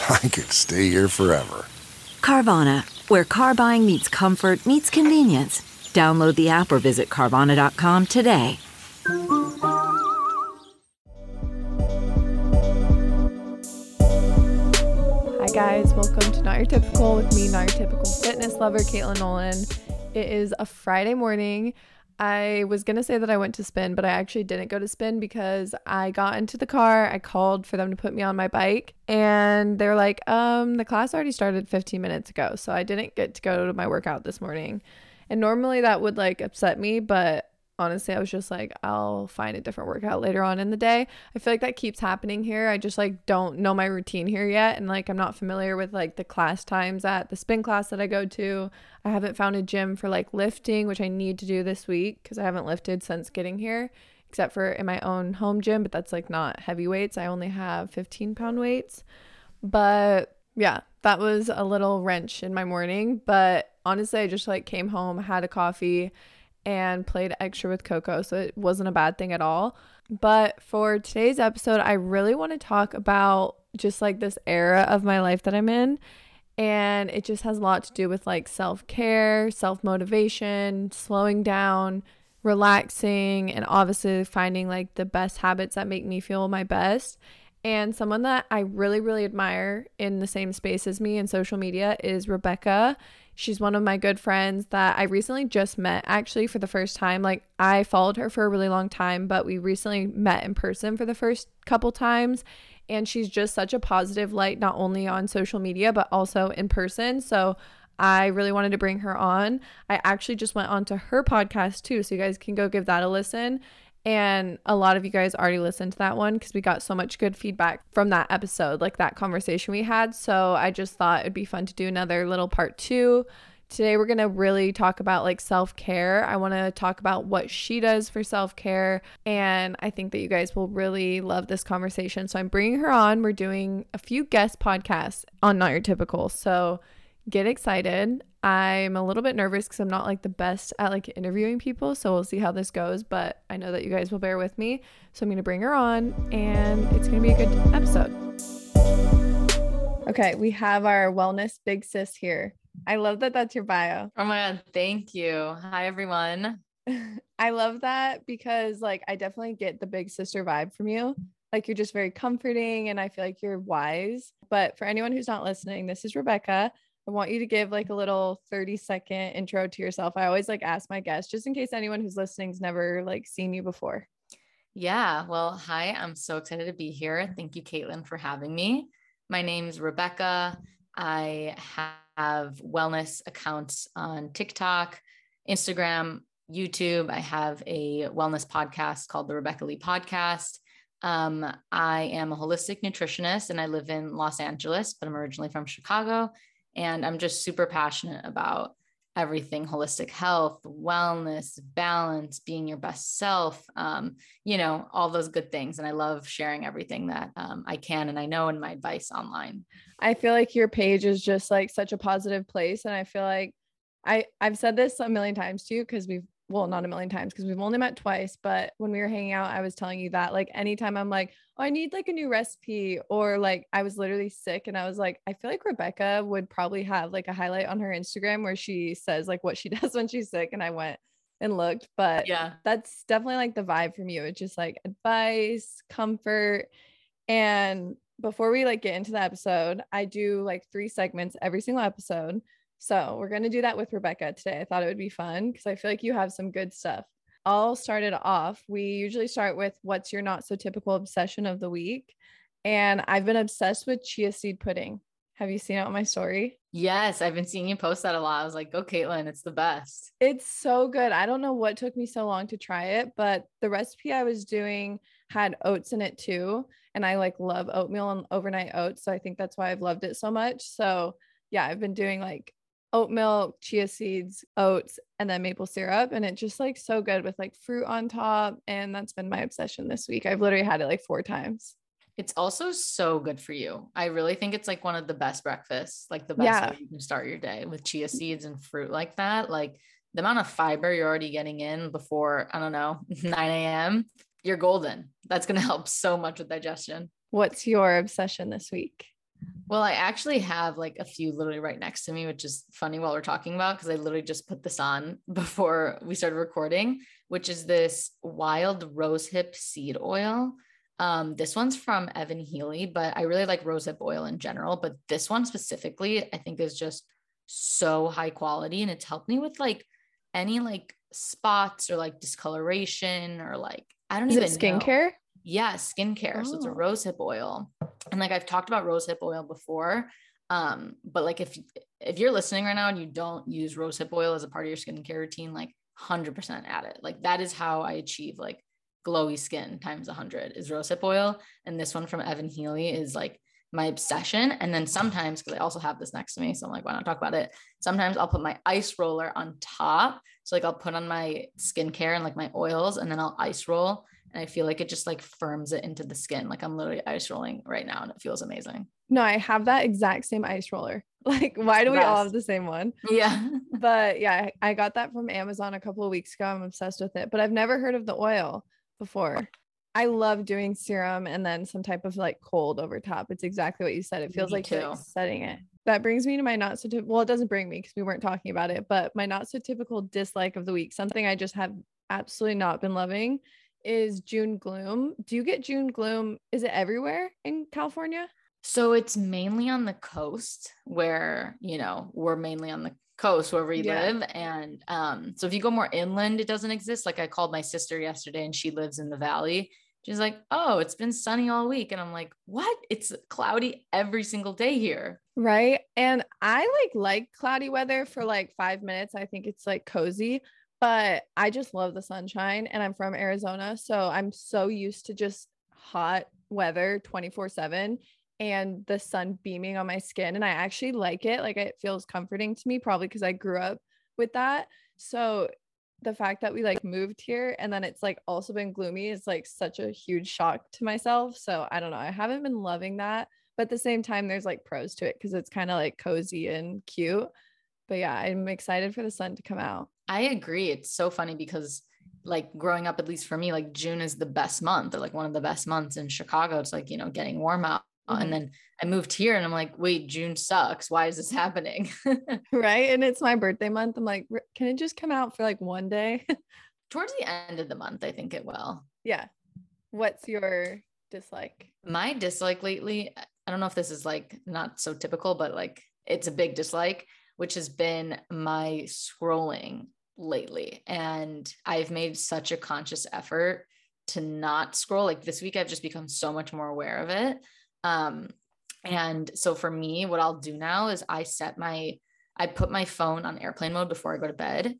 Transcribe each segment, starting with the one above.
I could stay here forever. Carvana, where car buying meets comfort, meets convenience. Download the app or visit Carvana.com today. Hi guys, welcome to Not Your Typical with me, Not Your Typical Fitness Lover, Katelynn Nolan. It is a Friday morning. I was gonna say that I went to spin, but I actually didn't go to spin because I got into the car. I called for them to put me on my bike, and they're like, um, the class already started 15 minutes ago, so I didn't get to go to my workout this morning. And normally that would like upset me, but honestly, I was just like, I'll find a different workout later on in the day. I feel like that keeps happening here. I just like don't know my routine here yet. And like, I'm not familiar with like the class times at the spin class that I go to. I haven't found a gym for like lifting, which I need to do this week because I haven't lifted since getting here, except for in my own home gym, but that's like not heavy weights. I only have 15 pound weights. But yeah, that was a little wrench in my morning. But honestly, I just like came home, had a coffee and played extra with Coco, so it wasn't a bad thing at all. But for today's episode, I really want to talk about just like this era of my life that I'm in. And it just has a lot to do with like self care, self motivation, slowing down, relaxing, and obviously finding like the best habits that make me feel my best. And someone that I really, really admire in the same space as me in social media is Rebecca. She's one of my good friends that I recently just met actually for the first time. Like I followed her for a really long time, but we recently met in person for the first couple times. And she's just such a positive light, not only on social media, but also in person. So I really wanted to bring her on. I actually just went on to her podcast too. So you guys can go give that a listen. And a lot of you guys already listened to that one because we got so much good feedback from that episode, like that conversation we had. So I just thought it'd be fun to do another little part two. Today, we're going to really talk about like self care. I want to talk about what she does for self care. And I think that you guys will really love this conversation. So I'm bringing her on. We're doing a few guest podcasts on Not Your Typical. So get excited. I'm a little bit nervous because I'm not like the best at like interviewing people. So we'll see how this goes. But I know that you guys will bear with me. So I'm going to bring her on and it's going to be a good episode. Okay, we have our wellness big sis here. I love that that's your bio. Oh my God. Thank you. Hi, everyone. I love that because like I definitely get the big sister vibe from you. Like you're just very comforting and I feel like you're wise. But for anyone who's not listening, this is Rebecca. I want you to give like a little 30 second intro to yourself. I always like ask my guests just in case anyone who's listening's never like seen you before. Yeah. Well, hi. I'm so excited to be here. Thank you, Katelynn, for having me. My name's Rebecca. I have wellness accounts on TikTok, Instagram, YouTube. I have a wellness podcast called the Rebecca Leigh Podcast. Um, I am a holistic nutritionist and I live in Los Angeles, but I'm originally from Chicago. And I'm just super passionate about everything holistic health, wellness, balance, being your best self, um, you know, all those good things. And I love sharing everything that um, I can and I know in my advice online. I feel like your page is just like such a positive place. And I feel like I, I've said this a million times too, because we've well, not a million times because we've only met twice, but when we were hanging out, I was telling you that like anytime I'm like, oh, I need like a new recipe, or like I was literally sick and I was like, I feel like Rebecca would probably have like a highlight on her Instagram where she says like what she does when she's sick. And I went and looked, but yeah, that's definitely like the vibe from you. It's just like advice, comfort, and before we like get into the episode, I do like three segments every single episode. So we're going to do that with Rebecca today. I thought it would be fun because I feel like you have some good stuff. I'll start it off. We usually start with what's your not so typical obsession of the week. And I've been obsessed with chia seed pudding. Have you seen it on my story? Yes, I've been seeing you post that a lot. I was like, go, Katelynn, it's the best. It's so good. I don't know what took me so long to try it, but the recipe I was doing had oats in it too. And I like love oatmeal and overnight oats. So I think that's why I've loved it so much. So yeah, I've been doing like oat milk, chia seeds, oats, and then maple syrup. And it's just like so good with like fruit on top. And that's been my obsession this week. I've literally had it like four times. It's also so good for you. I really think it's like one of the best breakfasts, like the best Yeah. way you can start your day with chia seeds and fruit like that. Like the amount of fiber you're already getting in before, I don't know, 9 a.m., you're golden. That's going to help so much with digestion. What's your obsession this week? Well, I actually have like a few literally right next to me, which is funny while we're talking about because I literally just put this on before we started recording, which is this wild rosehip seed oil. Um, this one's from Evan Healy, but I really like rosehip oil in general. But this one specifically, I think is just so high quality and it's helped me with like any like spots or like discoloration or like I don't Is even it know. Yeah, skincare. So it's a Oh. rosehip oil. And like I've talked about rosehip oil before. Um, but like if if you're listening right now and you don't use rosehip oil as a part of your skincare routine, like 100% add it. Like that is how I achieve like glowy skin times 100 is rosehip oil. And this one from Evan Healy is like my obsession. And then sometimes, because I also have this next to me, so I'm like, why not talk about it? Sometimes I'll put my ice roller on top. So like I'll put on my skincare and like my oils, and then I'll ice roll and I feel like it just like firms it into the skin. Like I'm literally ice rolling right now and it feels amazing. No, I have that exact same ice roller. Like, why do we all have the same one? Yeah. But yeah, I got that from Amazon a couple of weeks ago. I'm obsessed with it, but I've never heard of the oil before. I love doing serum and then some type of like cold over top. It's exactly what you said. It feels Me like, like setting it. That brings me to my not so typical. Well, it doesn't bring me because we weren't talking about it, but my not so typical dislike of the week, something I just have absolutely not been loving, is June gloom. Do you get June gloom? Is it everywhere in California? So it's mainly on the coast where, you know, we're mainly on the coast wherever you Yeah. live. And um, so if you go more inland, it doesn't exist. Like I called my sister yesterday and she lives in the valley. She's like, oh, it's been sunny all week. And I'm like, what? It's cloudy every single day here. Right. And I like like cloudy weather for like five minutes. I think it's like cozy, but I just love the sunshine and I'm from Arizona. So I'm so used to just hot weather 24 7 and the sun beaming on my skin. And I actually like it. Like it feels comforting to me, probably because I grew up with that. So the fact that we like moved here and then it's like also been gloomy is like such a huge shock to myself. So I don't know. I haven't been loving that but at the same time there's like pros to it because it's kind of like cozy and cute but yeah i'm excited for the sun to come out I agree. It's so funny because like growing up, at least for me, like June is the best month or like one of the best months in Chicago. It's like, you know, getting warm out. Mhm. And then I moved here and I'm like, wait, June sucks. Why is this happening? right and it's my birthday month i'm like can it just come out for like one day Towards the end of the month, I think it will. yeah what's your dislike My dislike lately, I don't know if this is like not so typical, but like it's a big dislike, which has been my scrolling lately. And I've made such a conscious effort to not scroll. Like this week, I've just become so much more aware of it. Um, and so for me, what I'll do now is I set my, I put my phone on airplane mode before I go to bed.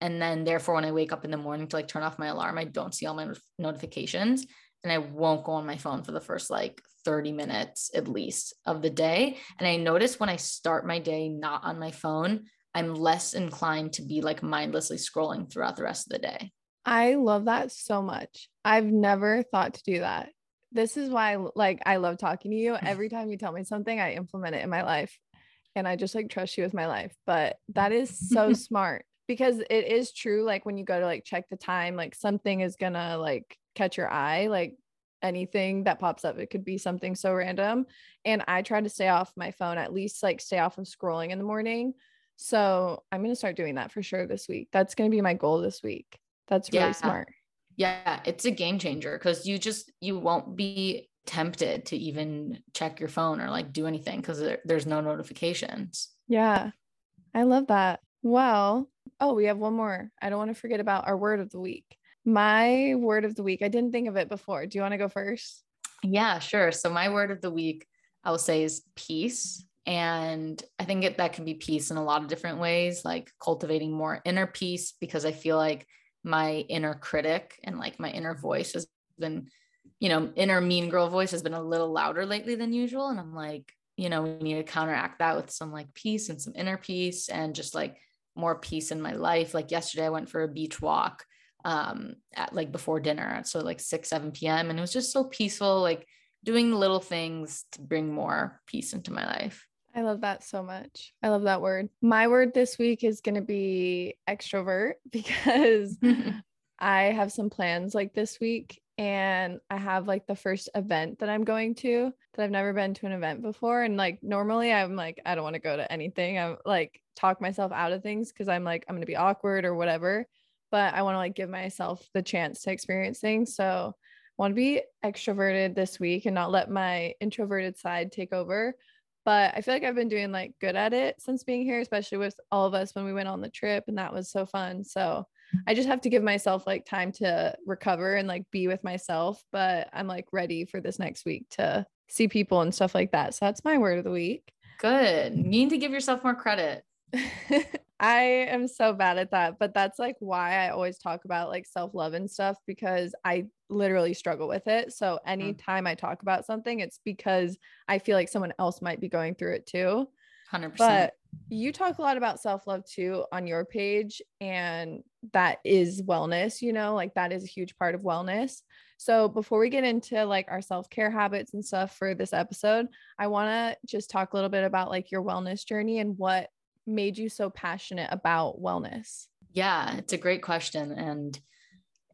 And then therefore, when I wake up in the morning to like turn off my alarm, I don't see all my notifications and I won't go on my phone for the first like 30 minutes at least of the day. And I notice when I start my day not on my phone, I'm less inclined to be like mindlessly scrolling throughout the rest of the day. i love that so much. I've never thought to do that. This is why like i love talking to you. Every time you tell me something i implement it in my life and i just like trust you with my life. But that is so smart because it is true like when you go to like check the time like something is gonna like catch your eye like anything that pops up it could be something so random. And i try to stay off my phone at least like stay off of scrolling in the morning so i'm gonna start doing that for sure this week that's gonna be my goal this week that's really Yeah. smart Yeah, it's a game changer because you just you won't be tempted to even check your phone or like do anything because there, there's no notifications. Yeah. I love that. Well, oh, we have one more. I don't want to forget about our word of the week. My word of the week, I didn't think of it before. Do you want to go first? Yeah, sure. So my word of the week, I will say is peace. And I think it, that can be peace in a lot of different ways, like cultivating more inner peace, because I feel like my inner critic and like my inner voice has been, you know, inner mean girl voice has been a little louder lately than usual. And I'm like, you know, we need to counteract that with some like peace and some inner peace and just like more peace in my life. Like yesterday, I went for a beach walk um at like before dinner so like 6 7 p.m and it was just so peaceful like doing little things to bring more peace into my life I love that so much. I love that word. My word this week is going to be extrovert because I have some plans like this week and I have like the first event that I'm going to that I've never been to an event before and like normally I'm like I don't want to go to anything. I'm like talk myself out of things cuz I'm like I'm going to be awkward or whatever, but I want to like give myself the chance to experience things. So I want to be extroverted this week and not let my introverted side take over but I feel like I've been doing like good at it since being here, especially with all of us when we went on the trip and that was so fun. So I just have to give myself like time to recover and like be with myself, but I'm like ready for this next week to see people and stuff like that. So that's my word of the week. Good. You need to give yourself more credit. I am so bad at that, but that's like why I always talk about like self love and stuff because I literally struggle with it. So anytime mm. I talk about something, it's because I feel like someone else might be going through it too. 100%. But you talk a lot about self love too on your page, and that is wellness, you know, like that is a huge part of wellness. So before we get into like our self care habits and stuff for this episode, I want to just talk a little bit about like your wellness journey and what made you so passionate about wellness? Yeah, it's a great question. And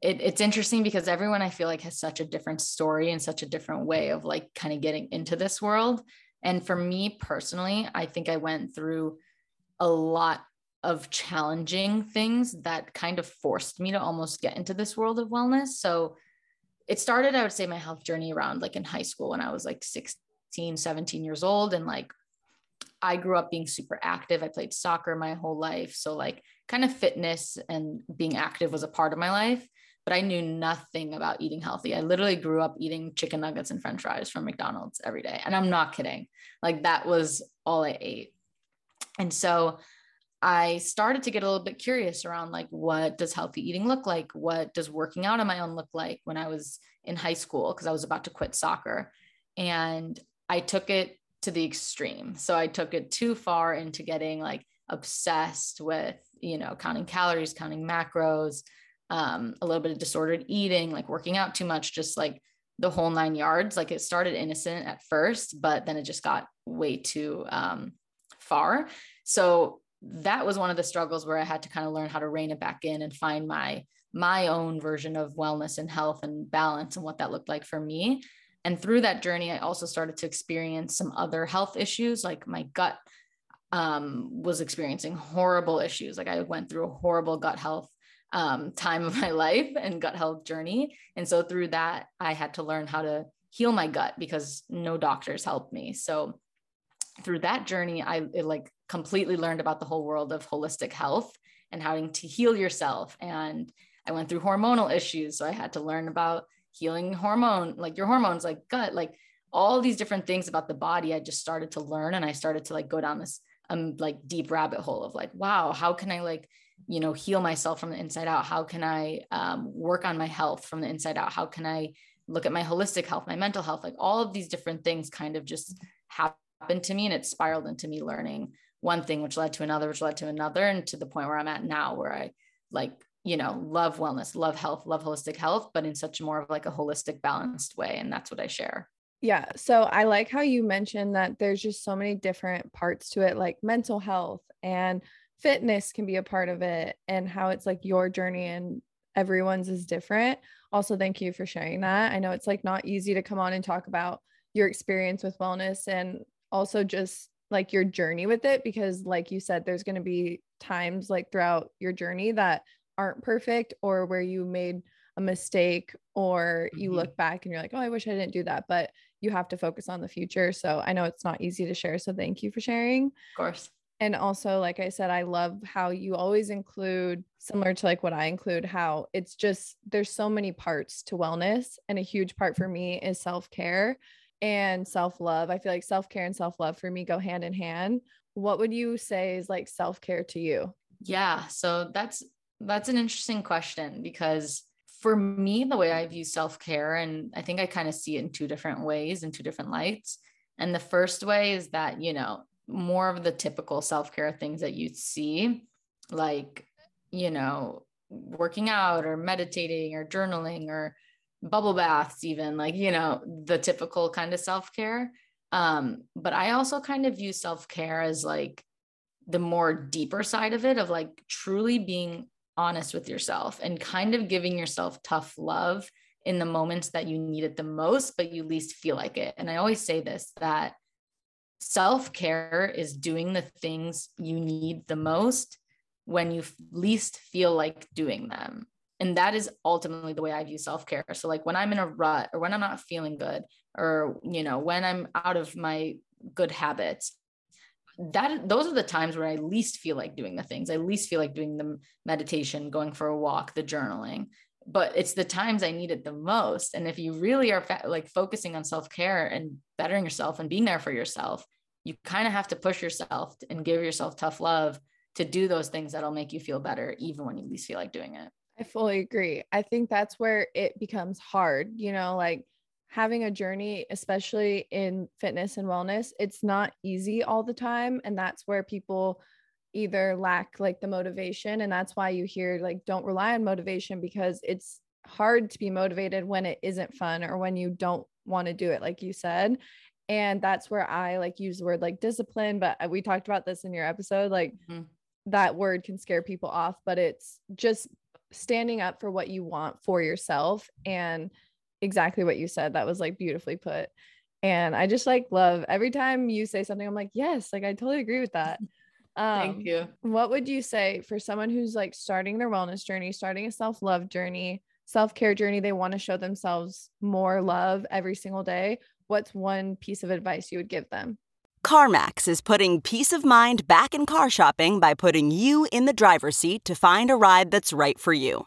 it, it's interesting because everyone I feel like has such a different story and such a different way of like kind of getting into this world. And for me personally, I think I went through a lot of challenging things that kind of forced me to almost get into this world of wellness. So it started, I would say, my health journey around like in high school when I was like 16, 17 years old. And like I grew up being super active. I played soccer my whole life. So, like, kind of fitness and being active was a part of my life, but I knew nothing about eating healthy. I literally grew up eating chicken nuggets and french fries from McDonald's every day. And I'm not kidding. Like, that was all I ate. And so, I started to get a little bit curious around like what does healthy eating look like? What does working out on my own look like when I was in high school because I was about to quit soccer. And I took it to the extreme. So I took it too far into getting like obsessed with, you know, counting calories, counting macros, um, a little bit of disordered eating, like working out too much, just like the whole nine yards. Like it started innocent at first, but then it just got way too um, far. So that was one of the struggles where I had to kind of learn how to rein it back in and find my my own version of wellness and health and balance and what that looked like for me and through that journey, I also started to experience some other health issues, like my gut um, was experiencing horrible issues. Like I went through a horrible gut health um, time of my life and gut health journey. And so through that, I had to learn how to heal my gut because no doctors helped me. So through that journey, I like completely learned about the whole world of holistic health and how to heal yourself. And I went through hormonal issues. So I had to learn about healing hormone, like your hormones, like gut, like all these different things about the body. I just started to learn and I started to like go down this um like deep rabbit hole of like, wow, how can I like, you know, heal myself from the inside out? How can I um, work on my health from the inside out? How can I look at my holistic health, my mental health? Like all of these different things kind of just happened to me and it spiraled into me learning one thing, which led to another, which led to another, and to the point where I'm at now, where I like you know, love wellness, love health, love holistic health, but in such more of like a holistic, balanced way. And that's what I share. Yeah. So I like how you mentioned that there's just so many different parts to it, like mental health and fitness can be a part of it, and how it's like your journey and everyone's is different. Also, thank you for sharing that. I know it's like not easy to come on and talk about your experience with wellness and also just like your journey with it because like you said there's going to be times like throughout your journey that aren't perfect or where you made a mistake or you Mhm. look back and you're like, oh, I wish I didn't do that. But you have to focus on the future. So I know it's not easy to share. So thank you for sharing. Of course. And also, like I said, I love how you always include, similar to like what I include, how it's just there's so many parts to wellness. And a huge part for me is self care and self love. I feel like self care and self love for me go hand in hand. What would you say is like self care to you? Yeah, so that's that's an interesting question because for me the way I view self-care and I think I kind of see it in two different ways in two different lights. And the first way is that, you know, more of the typical self-care things that you see like, you know, working out or meditating or journaling or bubble baths even like, you know, the typical kind of self-care. Um but I also kind of view self-care as like the more deeper side of it of like truly being honest with yourself and kind of giving yourself tough love in the moments that you need it the most but you least feel like it. And i always say this that self-care is doing the things you need the most when you least feel like doing them. And that is ultimately the way i view self-care. So like when i'm in a rut or when i'm not feeling good or you know when i'm out of my good habits that those are the times where I least feel like doing the things. I least feel like doing the meditation, going for a walk, the journaling. But it's the times I need it the most. And if you really are fa- like focusing on self care and bettering yourself and being there for yourself, you kind of have to push yourself and give yourself tough love to do those things that'll make you feel better, even when you least feel like doing it. I fully agree. I think that's where it becomes hard, you know, like having a journey, especially in fitness and wellness, it's not easy all the time. And that's where people either lack like the motivation. And that's why you hear like, don't rely on motivation because it's hard to be motivated when it isn't fun or when you don't want to do it, like you said. And that's where I like use the word like discipline, but uh, we talked about this in your episode. Like Mhm. that word can scare people off, but it's just standing up for what you want for yourself and exactly what you said. That was like beautifully put. And I just like love every time you say something, I'm like, yes, like I totally agree with that. Um, Thank you. What would you say for someone who's like starting their wellness journey, starting a self love journey, self care journey? They want to show themselves more love every single day. What's one piece of advice you would give them? CarMax is putting peace of mind back in car shopping by putting you in the driver's seat to find a ride that's right for you.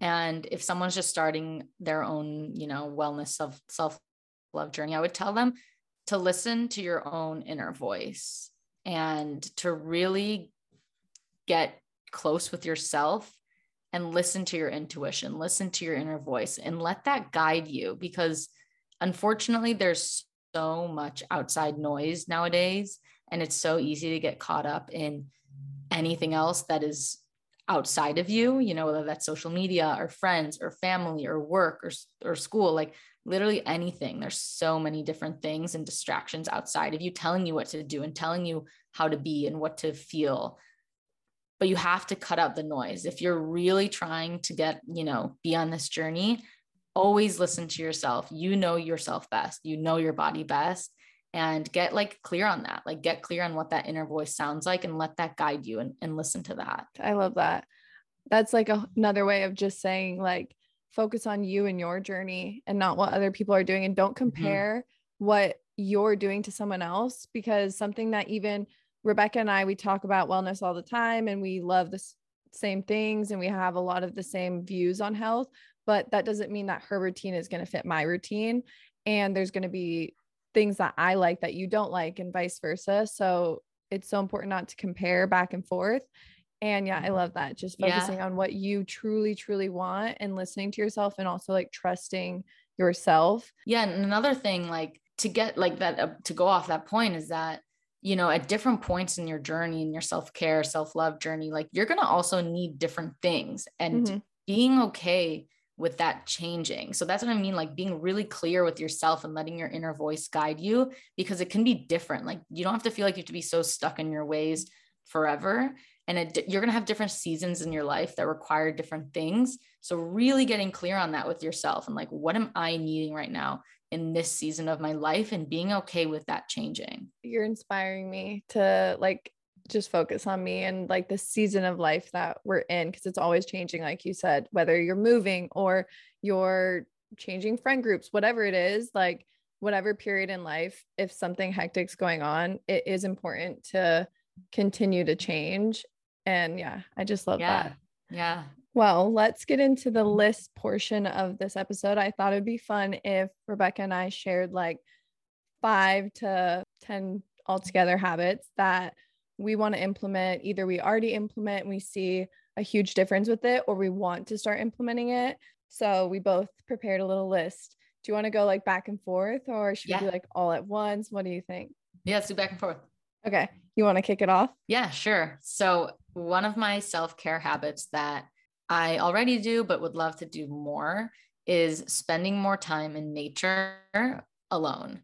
And if someone's just starting their own, you know, wellness self self love journey, I would tell them to listen to your own inner voice and to really get close with yourself and listen to your intuition, listen to your inner voice and let that guide you because unfortunately there's so much outside noise nowadays and it's so easy to get caught up in anything else that is outside of you you know whether that's social media or friends or family or work or, or school like literally anything. There's so many different things and distractions outside of you telling you what to do and telling you how to be and what to feel. But you have to cut out the noise. If you're really trying to get you know be on this journey always listen to yourself. You know yourself best. You know your body best and get like clear on that like get clear on what that inner voice sounds like and let that guide you and, and listen to that I love that. That's like a, another way of just saying, like, focus on you and your journey and not what other people are doing. And don't mm-hmm. compare what you're doing to someone else because something that even Rebecca and I, we talk about wellness all the time and we love the same things and we have a lot of the same views on health. But that doesn't mean that her routine is going to fit my routine. And there's going to be things that I like that you don't like, and vice versa. So it's so important not to compare back and forth. And yeah, I love that. Just Yeah. focusing on what you truly, truly want and listening to yourself and also like trusting yourself. yeah and another thing like to get like that uh, to go off that point is that you know at different points in your journey in your self-care self-love journey like you're going to also need different things and Mhm. being okay with that changing. So that's what I mean, like being really clear with yourself and letting your inner voice guide you because it can be different. Like you don't have to feel like you have to be so stuck in your ways forever. And it, you're going to have different seasons in your life that require different things. So, really getting clear on that with yourself and like, what am I needing right now in this season of my life and being okay with that changing? You're inspiring me to like just focus on me and like the season of life that we're in because it's always changing like you said whether you're moving or you're changing friend groups whatever it is like whatever period in life if something hectic's going on it is important to continue to change. And yeah i just love yeah. that. Yeah. Well let's get into the list portion of this episode. I thought it'd be fun if rebecca and i shared like five to ten altogether habits that we want to implement either we already implement we see a huge difference with it or we want to start implementing it. So we both prepared a little list. Do you want to go like back and forth or should yeah. we do like all at once? What do you think? Yeah let's do back and forth. Okay you want to kick it off? Yeah sure. So one of my self-care habits that i already do but would love to do more is spending more time in nature alone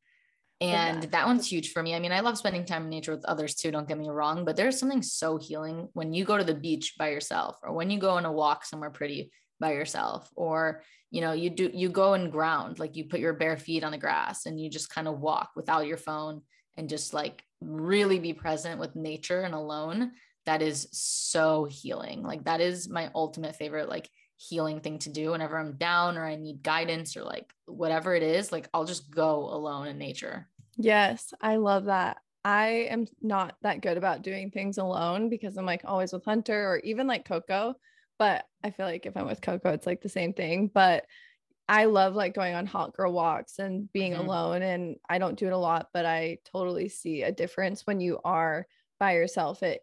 and yeah. that one's huge for me. I mean, I love spending time in nature with others too, don't get me wrong, but there's something so healing when you go to the beach by yourself or when you go on a walk somewhere pretty by yourself or you know, you do you go and ground, like you put your bare feet on the grass and you just kind of walk without your phone and just like really be present with nature and alone. That is so healing. Like that is my ultimate favorite like healing thing to do whenever I'm down or I need guidance or like whatever it is, like I'll just go alone in nature. Yes, I love that. I am not that good about doing things alone because I'm like always with Hunter or even like Coco. But I feel like if I'm with Coco, it's like the same thing. But I love like going on hot girl walks and being mm-hmm. alone. And I don't do it a lot, but I totally see a difference when you are by yourself. It's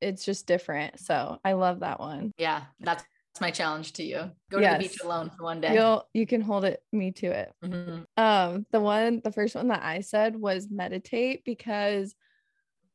it's just different. So I love that one. Yeah, that's my challenge to you. Go yes. to the beach alone for one day. You'll you can hold it me to it. Mm-hmm. Um, the one the first one that I said was meditate because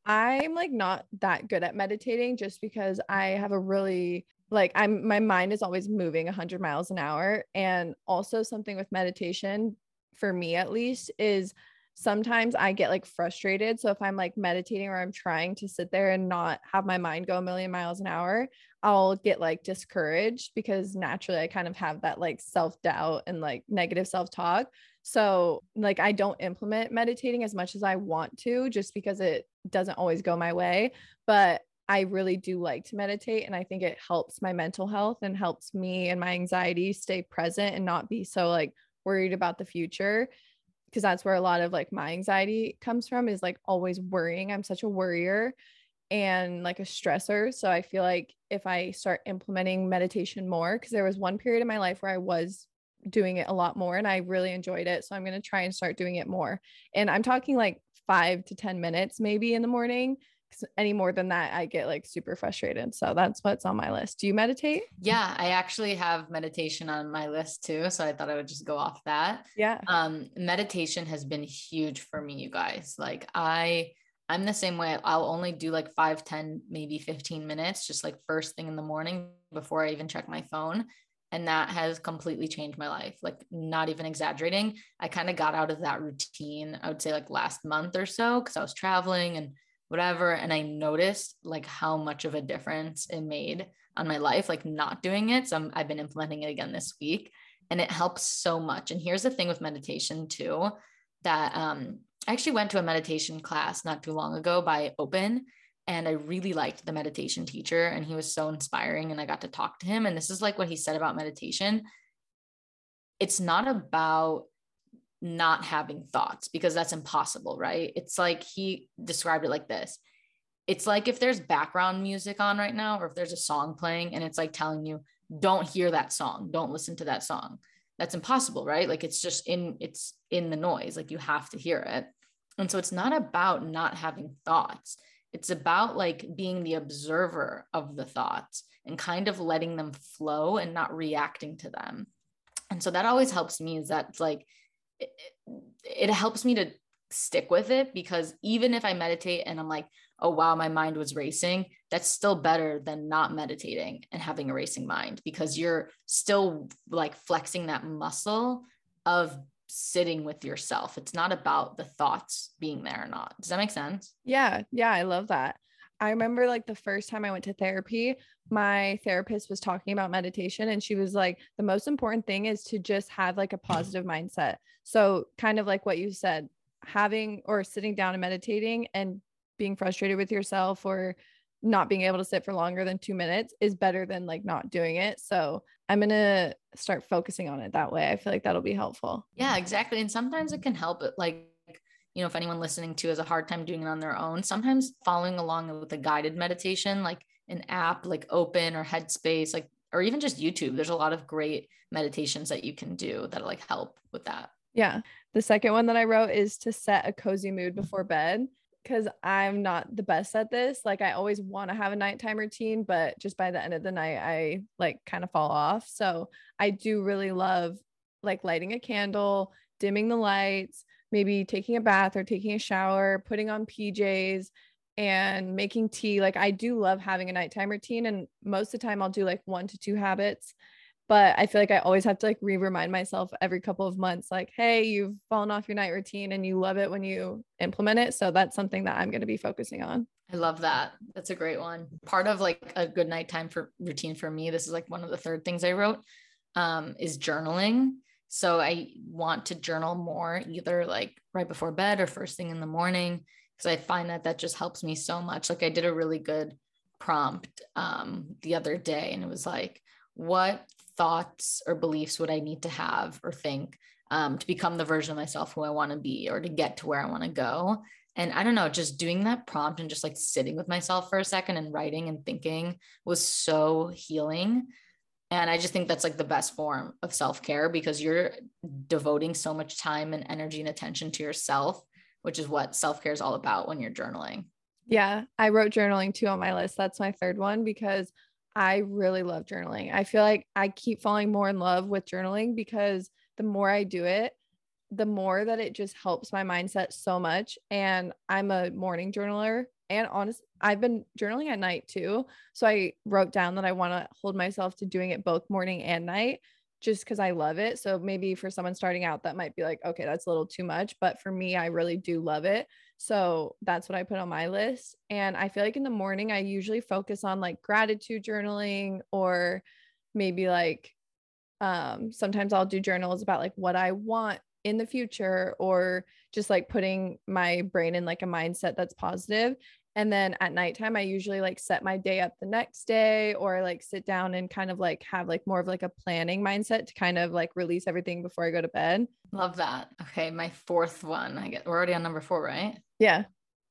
I'm like not that good at meditating just because I have a really like I'm my mind is always moving 100 miles an hour and also something with meditation for me at least is sometimes I get like frustrated. So if I'm like meditating or I'm trying to sit there and not have my mind go a million miles an hour, I'll get like discouraged because naturally I kind of have that like self doubt and like negative self talk. So, like, I don't implement meditating as much as I want to just because it doesn't always go my way. But I really do like to meditate. And I think it helps my mental health and helps me and my anxiety stay present and not be so like worried about the future because that's where a lot of like my anxiety comes from is like always worrying. I'm such a worrier and like a stressor. So I feel like if I start implementing meditation more, because there was one period in my life where I was doing it a lot more and I really enjoyed it. So I'm going to try and start doing it more. And I'm talking like five to 10 minutes maybe in the morning any more than that, I get like super frustrated. So that's what's on my list. Do you meditate? Yeah, I actually have meditation on my list too. So I thought I would just go off that. Yeah. Um, meditation has been huge for me, you guys. Like I I'm the same way. I'll only do like five, 10, maybe 15 minutes, just like first thing in the morning before I even check my phone. And that has completely changed my life. Like, not even exaggerating. I kind of got out of that routine, I would say like last month or so, because I was traveling and whatever. And I noticed like how much of a difference it made on my life, like not doing it. So i have been implementing it again this week and it helps so much. And here's the thing with meditation too, that um, I actually went to a meditation class not too long ago by Open. And I really liked the meditation teacher, and he was so inspiring. And I got to talk to him. And this is like what he said about meditation it's not about not having thoughts because that's impossible, right? It's like he described it like this. It's like if there's background music on right now, or if there's a song playing and it's like telling you, don't hear that song, don't listen to that song. That's impossible, right? Like it's just in it's in the noise, like you have to hear it. And so it's not about not having thoughts. It's about like being the observer of the thoughts and kind of letting them flow and not reacting to them. And so that always helps me is that like it, it helps me to stick with it because even if I meditate and I'm like, oh wow, my mind was racing, that's still better than not meditating and having a racing mind because you're still like flexing that muscle of sitting with yourself. It's not about the thoughts being there or not. Does that make sense? Yeah. Yeah. I love that. I remember like the first time I went to therapy, my therapist was talking about meditation and she was like, the most important thing is to just have like a positive mindset. So, kind of like what you said, having or sitting down and meditating and being frustrated with yourself or not being able to sit for longer than two minutes is better than like not doing it. So I'm going to start focusing on it that way. I feel like that'll be helpful. Yeah, exactly. And sometimes it can help it like, you know, if anyone listening to has a hard time doing it on their own, sometimes following along with a guided meditation, like an app like Open or Headspace, like, or even just YouTube, there's a lot of great meditations that you can do that like help with that. Yeah. The second one that I wrote is to set a cozy mood before bed because I'm not the best at this. Like I always want to have a nighttime routine, but just by the end of the night, I like kind of fall off. So I do really love like lighting a candle, dimming the lights, maybe taking a bath or taking a shower, putting on PJs and making tea. Like I do love having a nighttime routine. And most of the time I'll do like one to two habits but I feel like I always have to like re-remind myself every couple of months, like, hey, you've fallen off your night routine and you love it when you implement it. So that's something that I'm going to be focusing on. I love that. That's a great one. Part of like a good nighttime for routine for me, this is like one of the third things I wrote, um, is journaling. So I want to journal more, either like right before bed or first thing in the morning, because I find that that just helps me so much. Like I did a really good prompt um, the other day, and it was like, what thoughts or beliefs would I need to have or think um, to become the version of myself who I want to be or to get to where I want to go? And I don't know, just doing that prompt and just like sitting with myself for a second and writing and thinking was so healing. And I just think that's like the best form of self care because you're devoting so much time and energy and attention to yourself, which is what self care is all about when you're journaling. Yeah, I wrote journaling too on my list. That's my third one because I really love journaling. I feel like I keep falling more in love with journaling because the more I do it, the more that it just helps my mindset so much. And I'm a morning journaler. And honest, I've been journaling at night too. So I wrote down that I want to hold myself to doing it both morning and night just because I love it. So maybe for someone starting out, that might be like, okay, that's a little too much. But for me, I really do love it. So that's what I put on my list. And I feel like in the morning, I usually focus on like gratitude journaling or maybe like um, sometimes I'll do journals about like what I want in the future or just like putting my brain in like a mindset that's positive and then at nighttime, I usually like set my day up the next day or like sit down and kind of like have like more of like a planning mindset to kind of like release everything before I go to bed. Love that. Okay. My fourth one, I get, we're already on number four, right? Yeah.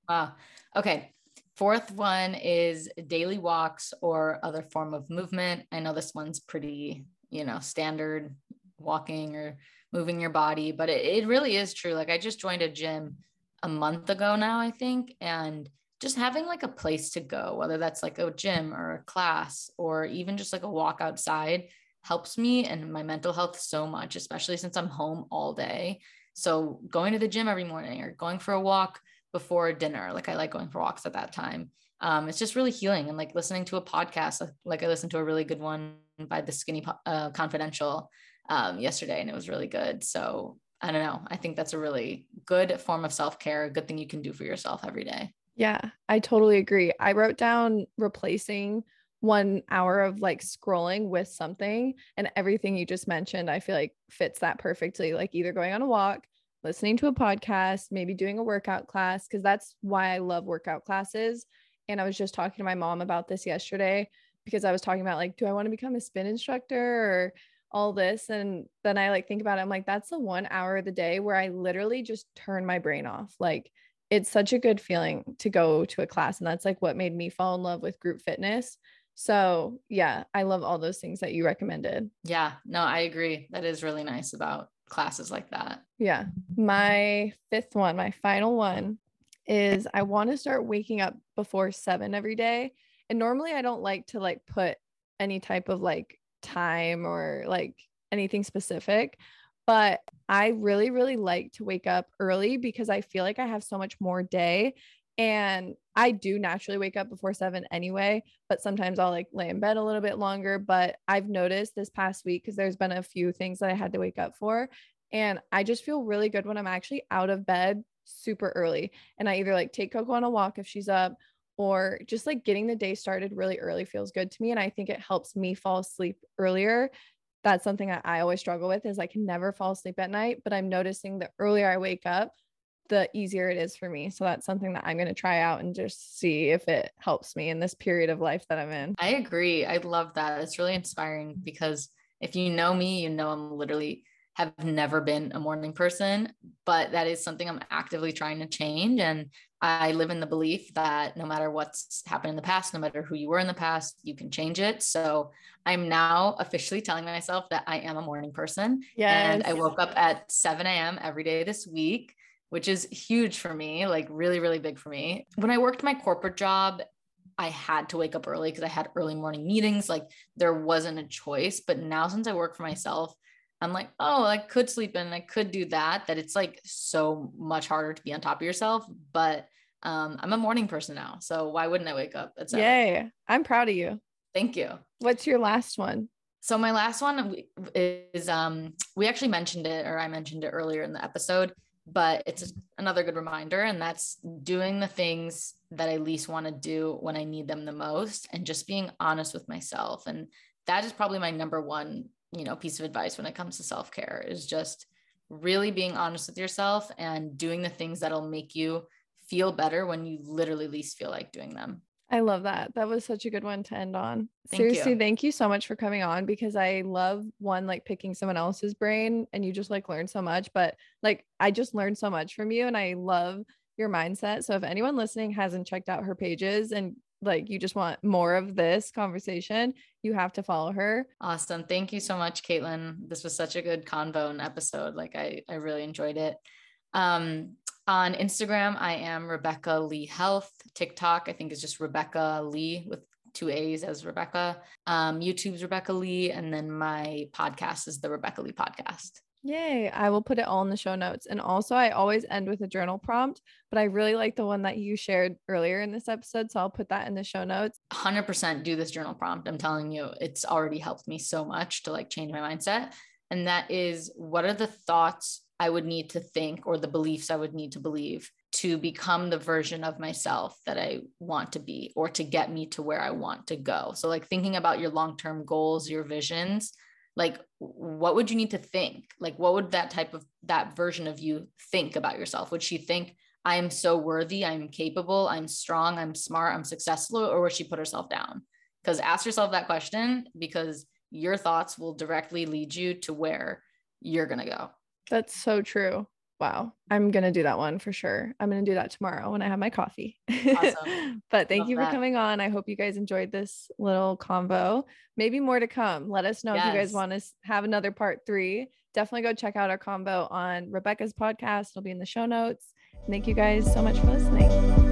Wow. Okay. Fourth one is daily walks or other form of movement. I know this one's pretty, you know, standard walking or moving your body, but it, it really is true. Like I just joined a gym a month ago now, I think. And just having like a place to go, whether that's like a gym or a class or even just like a walk outside, helps me and my mental health so much, especially since I'm home all day. So going to the gym every morning or going for a walk before dinner, like I like going for walks at that time. Um, it's just really healing and like listening to a podcast. Like I listened to a really good one by the Skinny uh, Confidential um, yesterday, and it was really good. So I don't know. I think that's a really good form of self care, a good thing you can do for yourself every day. Yeah, I totally agree. I wrote down replacing one hour of like scrolling with something and everything you just mentioned i feel like fits that perfectly like either going on a walk listening to a podcast maybe doing a workout class because that's why i love workout classes. And i was just talking to my mom about this yesterday because i was talking about like do i want to become a spin instructor or all this? And then i like think about it i'm like that's the one hour of the day where i literally just turn my brain off. Like it's such a good feeling to go to a class and that's like what made me fall in love with group fitness. So yeah i love all those things that you recommended. Yeah no i agree. That is really nice about classes like that. Yeah my fifth one my final one is i want to start waking up before seven every day and normally i don't like to like put any type of like time or like anything specific but I really, really like to wake up early because I feel like I have so much more day And I do naturally wake up before seven anyway, but sometimes I'll like lay in bed a little bit longer. But I've noticed this past week because there's been a few things that I had to wake up for. And I just feel really good when I'm actually out of bed super early. And I either like take Coco on a walk if she's up or just like getting the day started really early feels good to me. And I think it helps me fall asleep earlier. That's something that I always struggle with is I can never fall asleep at night, but I'm noticing the earlier I wake up, the easier it is for me. So that's something that I'm going to try out and just see if it helps me in this period of life that I'm in. I agree. I love that. It's really inspiring because if you know me, you know I'm literally have never been a morning person, but that is something I'm actively trying to change. And I live in the belief that no matter what's happened in the past, no matter who you were in the past, you can change it. So I'm now officially telling myself that I am a morning person. Yes. And I woke up at 7 a.m. every day this week, which is huge for me, like really, really big for me. When I worked my corporate job, I had to wake up early because I had early morning meetings. Like there wasn't a choice. But now, since I work for myself, I'm like, oh, I could sleep in, I could do that. That it's like so much harder to be on top of yourself. But um, I'm a morning person now, so why wouldn't I wake up at seven? Yay! I'm proud of you. Thank you. What's your last one? So my last one is um, we actually mentioned it, or I mentioned it earlier in the episode, but it's another good reminder, and that's doing the things that I least want to do when I need them the most, and just being honest with myself. And that is probably my number one you know piece of advice when it comes to self-care is just really being honest with yourself and doing the things that'll make you feel better when you literally least feel like doing them I love that. That was such a good one to end on. Thank Seriously, you. thank you so much for coming on because I love one like picking someone else's brain and you just like learn so much, but like I just learned so much from you and I love your mindset. So if anyone listening hasn't checked out her pages and like you just want more of this conversation, you have to follow her. awesome thank you so much Katelynn this was such a good convo and episode like i i really enjoyed it um on instagram i am Rebecca Leigh health tiktok i think is just Rebecca Leigh with two a's as rebecca um youtube's Rebecca Leigh and then my podcast is the Rebecca Leigh podcast Yay. I will put it all in the show notes. And also, I always end with a journal prompt, but I really like the one that you shared earlier in this episode. So I'll put that in the show notes. 100% do this journal prompt. I'm telling you, it's already helped me so much to like change my mindset. And that is what are the thoughts I would need to think or the beliefs I would need to believe to become the version of myself that I want to be or to get me to where I want to go. So, like thinking about your long term goals, your visions, like what would you need to think? Like, what would that type of that version of you think about yourself? Would she think, I am so worthy, I'm capable, I'm strong, I'm smart, I'm successful, or would she put herself down? Because ask yourself that question because your thoughts will directly lead you to where you're going to go. That's so true. Wow. I'm going to do that one for sure. I'm going to do that tomorrow when I have my coffee. Awesome. but thank Love you for that. coming on. I hope you guys enjoyed this little convo. Maybe more to come. Let us know if you guys want to have another part three. Definitely go check out our convo on Rebecca's podcast. It'll be in the show notes. Thank you guys so much for listening.